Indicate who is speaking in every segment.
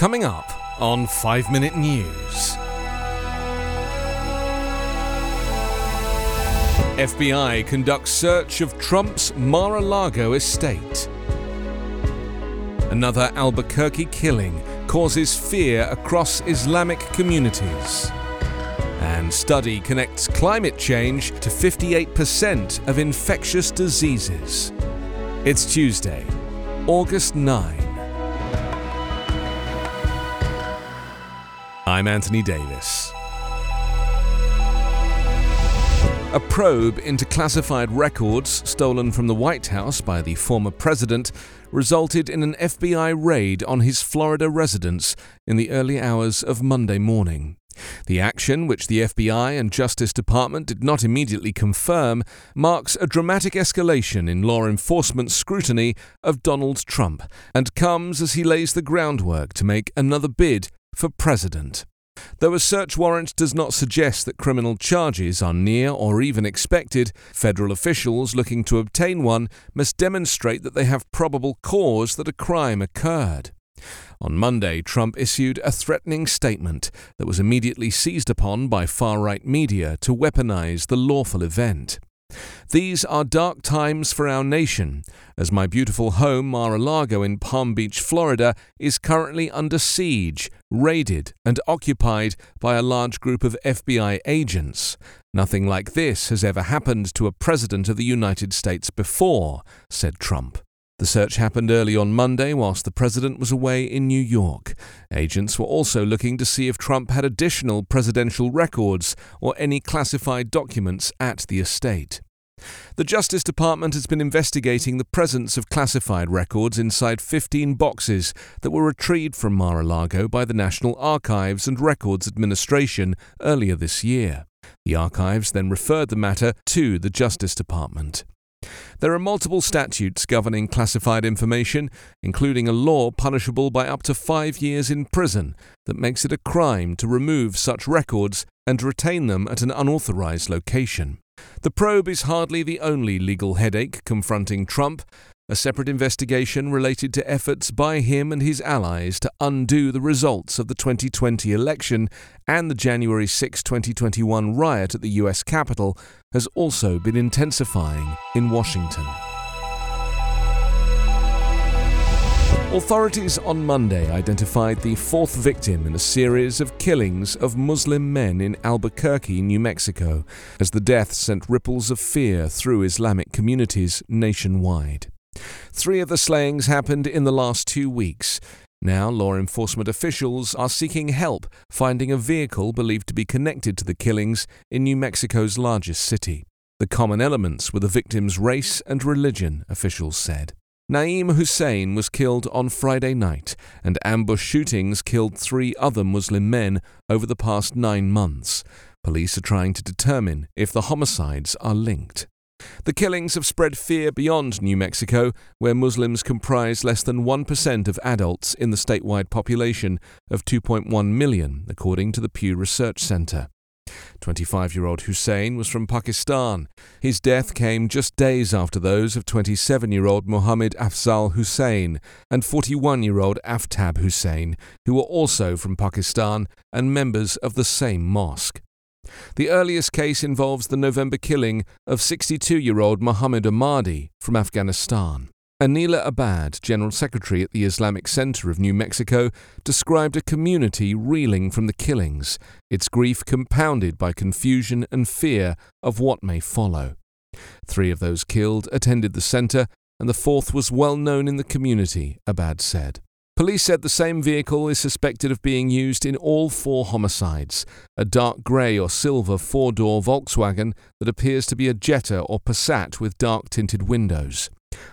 Speaker 1: Coming up on 5 Minute News. FBI conducts search of Trump's Mar a Lago estate. Another Albuquerque killing causes fear across Islamic communities. And study connects climate change to 58% of infectious diseases. It's Tuesday, August 9. I'm Anthony Davis. A probe into classified records stolen from the White House by the former president resulted in an FBI raid on his Florida residence in the early hours of Monday morning. The action, which the FBI and Justice Department did not immediately confirm, marks a dramatic escalation in law enforcement scrutiny of Donald Trump and comes as he lays the groundwork to make another bid for president. Though a search warrant does not suggest that criminal charges are near or even expected, federal officials looking to obtain one must demonstrate that they have probable cause that a crime occurred. On Monday, Trump issued a threatening statement that was immediately seized upon by far right media to weaponize the lawful event. These are dark times for our nation, as my beautiful home, Mar a Lago in Palm Beach, Florida, is currently under siege, raided, and occupied by a large group of FBI agents. Nothing like this has ever happened to a president of the United States before, said Trump. The search happened early on Monday whilst the president was away in New York. Agents were also looking to see if Trump had additional presidential records or any classified documents at the estate. The Justice Department has been investigating the presence of classified records inside 15 boxes that were retrieved from Mar a Lago by the National Archives and Records Administration earlier this year. The archives then referred the matter to the Justice Department. There are multiple statutes governing classified information, including a law punishable by up to five years in prison that makes it a crime to remove such records and retain them at an unauthorized location. The probe is hardly the only legal headache confronting Trump, a separate investigation related to efforts by him and his allies to undo the results of the 2020 election and the January 6, 2021 riot at the US Capitol has also been intensifying in Washington. Authorities on Monday identified the fourth victim in a series of killings of Muslim men in Albuquerque, New Mexico, as the death sent ripples of fear through Islamic communities nationwide. Three of the slayings happened in the last two weeks. Now, law enforcement officials are seeking help finding a vehicle believed to be connected to the killings in New Mexico's largest city. The common elements were the victim's race and religion, officials said. Naeem Hussein was killed on Friday night, and ambush shootings killed three other Muslim men over the past nine months. Police are trying to determine if the homicides are linked. The killings have spread fear beyond New Mexico, where Muslims comprise less than 1% of adults in the statewide population of 2.1 million, according to the Pew Research Center. 25 year old Hussein was from Pakistan. His death came just days after those of 27 year old Mohammed Afzal Hussein and 41 year old Aftab Hussein, who were also from Pakistan and members of the same mosque. The earliest case involves the November killing of 62 year old Mohammed Ahmadi from Afghanistan. Anila Abad, General Secretary at the Islamic Center of New Mexico, described a community reeling from the killings, its grief compounded by confusion and fear of what may follow. Three of those killed attended the center, and the fourth was well known in the community, Abad said. Police said the same vehicle is suspected of being used in all four homicides a dark grey or silver four door Volkswagen that appears to be a Jetta or Passat with dark tinted windows.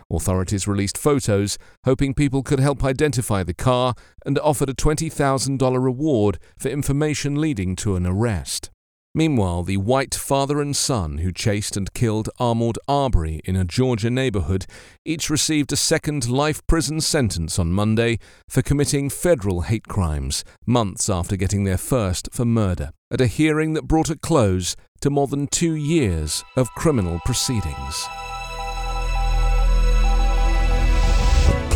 Speaker 1: Authorities released photos, hoping people could help identify the car, and offered a $20,000 reward for information leading to an arrest. Meanwhile, the white father and son who chased and killed Ahmaud Arbery in a Georgia neighborhood each received a second life prison sentence on Monday for committing federal hate crimes, months after getting their first for murder, at a hearing that brought a close to more than two years of criminal proceedings.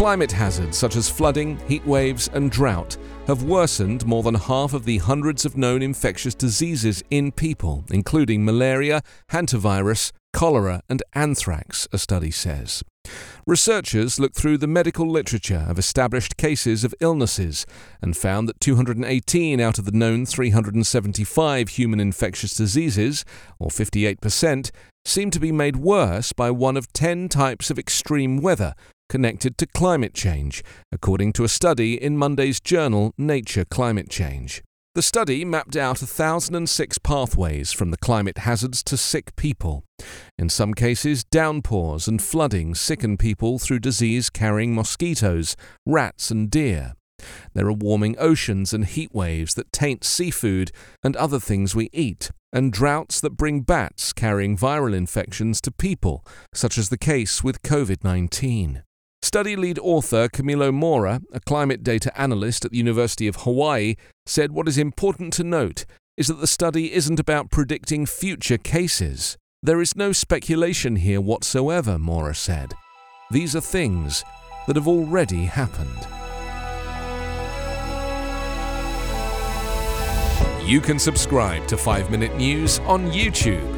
Speaker 1: Climate hazards such as flooding, heat waves, and drought have worsened more than half of the hundreds of known infectious diseases in people, including malaria, hantavirus, cholera, and anthrax, a study says. Researchers looked through the medical literature of established cases of illnesses and found that 218 out of the known 375 human infectious diseases, or 58%, seem to be made worse by one of 10 types of extreme weather connected to climate change, according to a study in Monday's journal Nature Climate Change. The study mapped out 1,006 pathways from the climate hazards to sick people. In some cases, downpours and flooding sicken people through disease carrying mosquitoes, rats, and deer. There are warming oceans and heat waves that taint seafood and other things we eat, and droughts that bring bats carrying viral infections to people, such as the case with COVID 19. Study lead author Camilo Mora, a climate data analyst at the University of Hawaii, said what is important to note is that the study isn't about predicting future cases. There is no speculation here whatsoever, Mora said. These are things that have already happened. You can subscribe to 5 Minute News on YouTube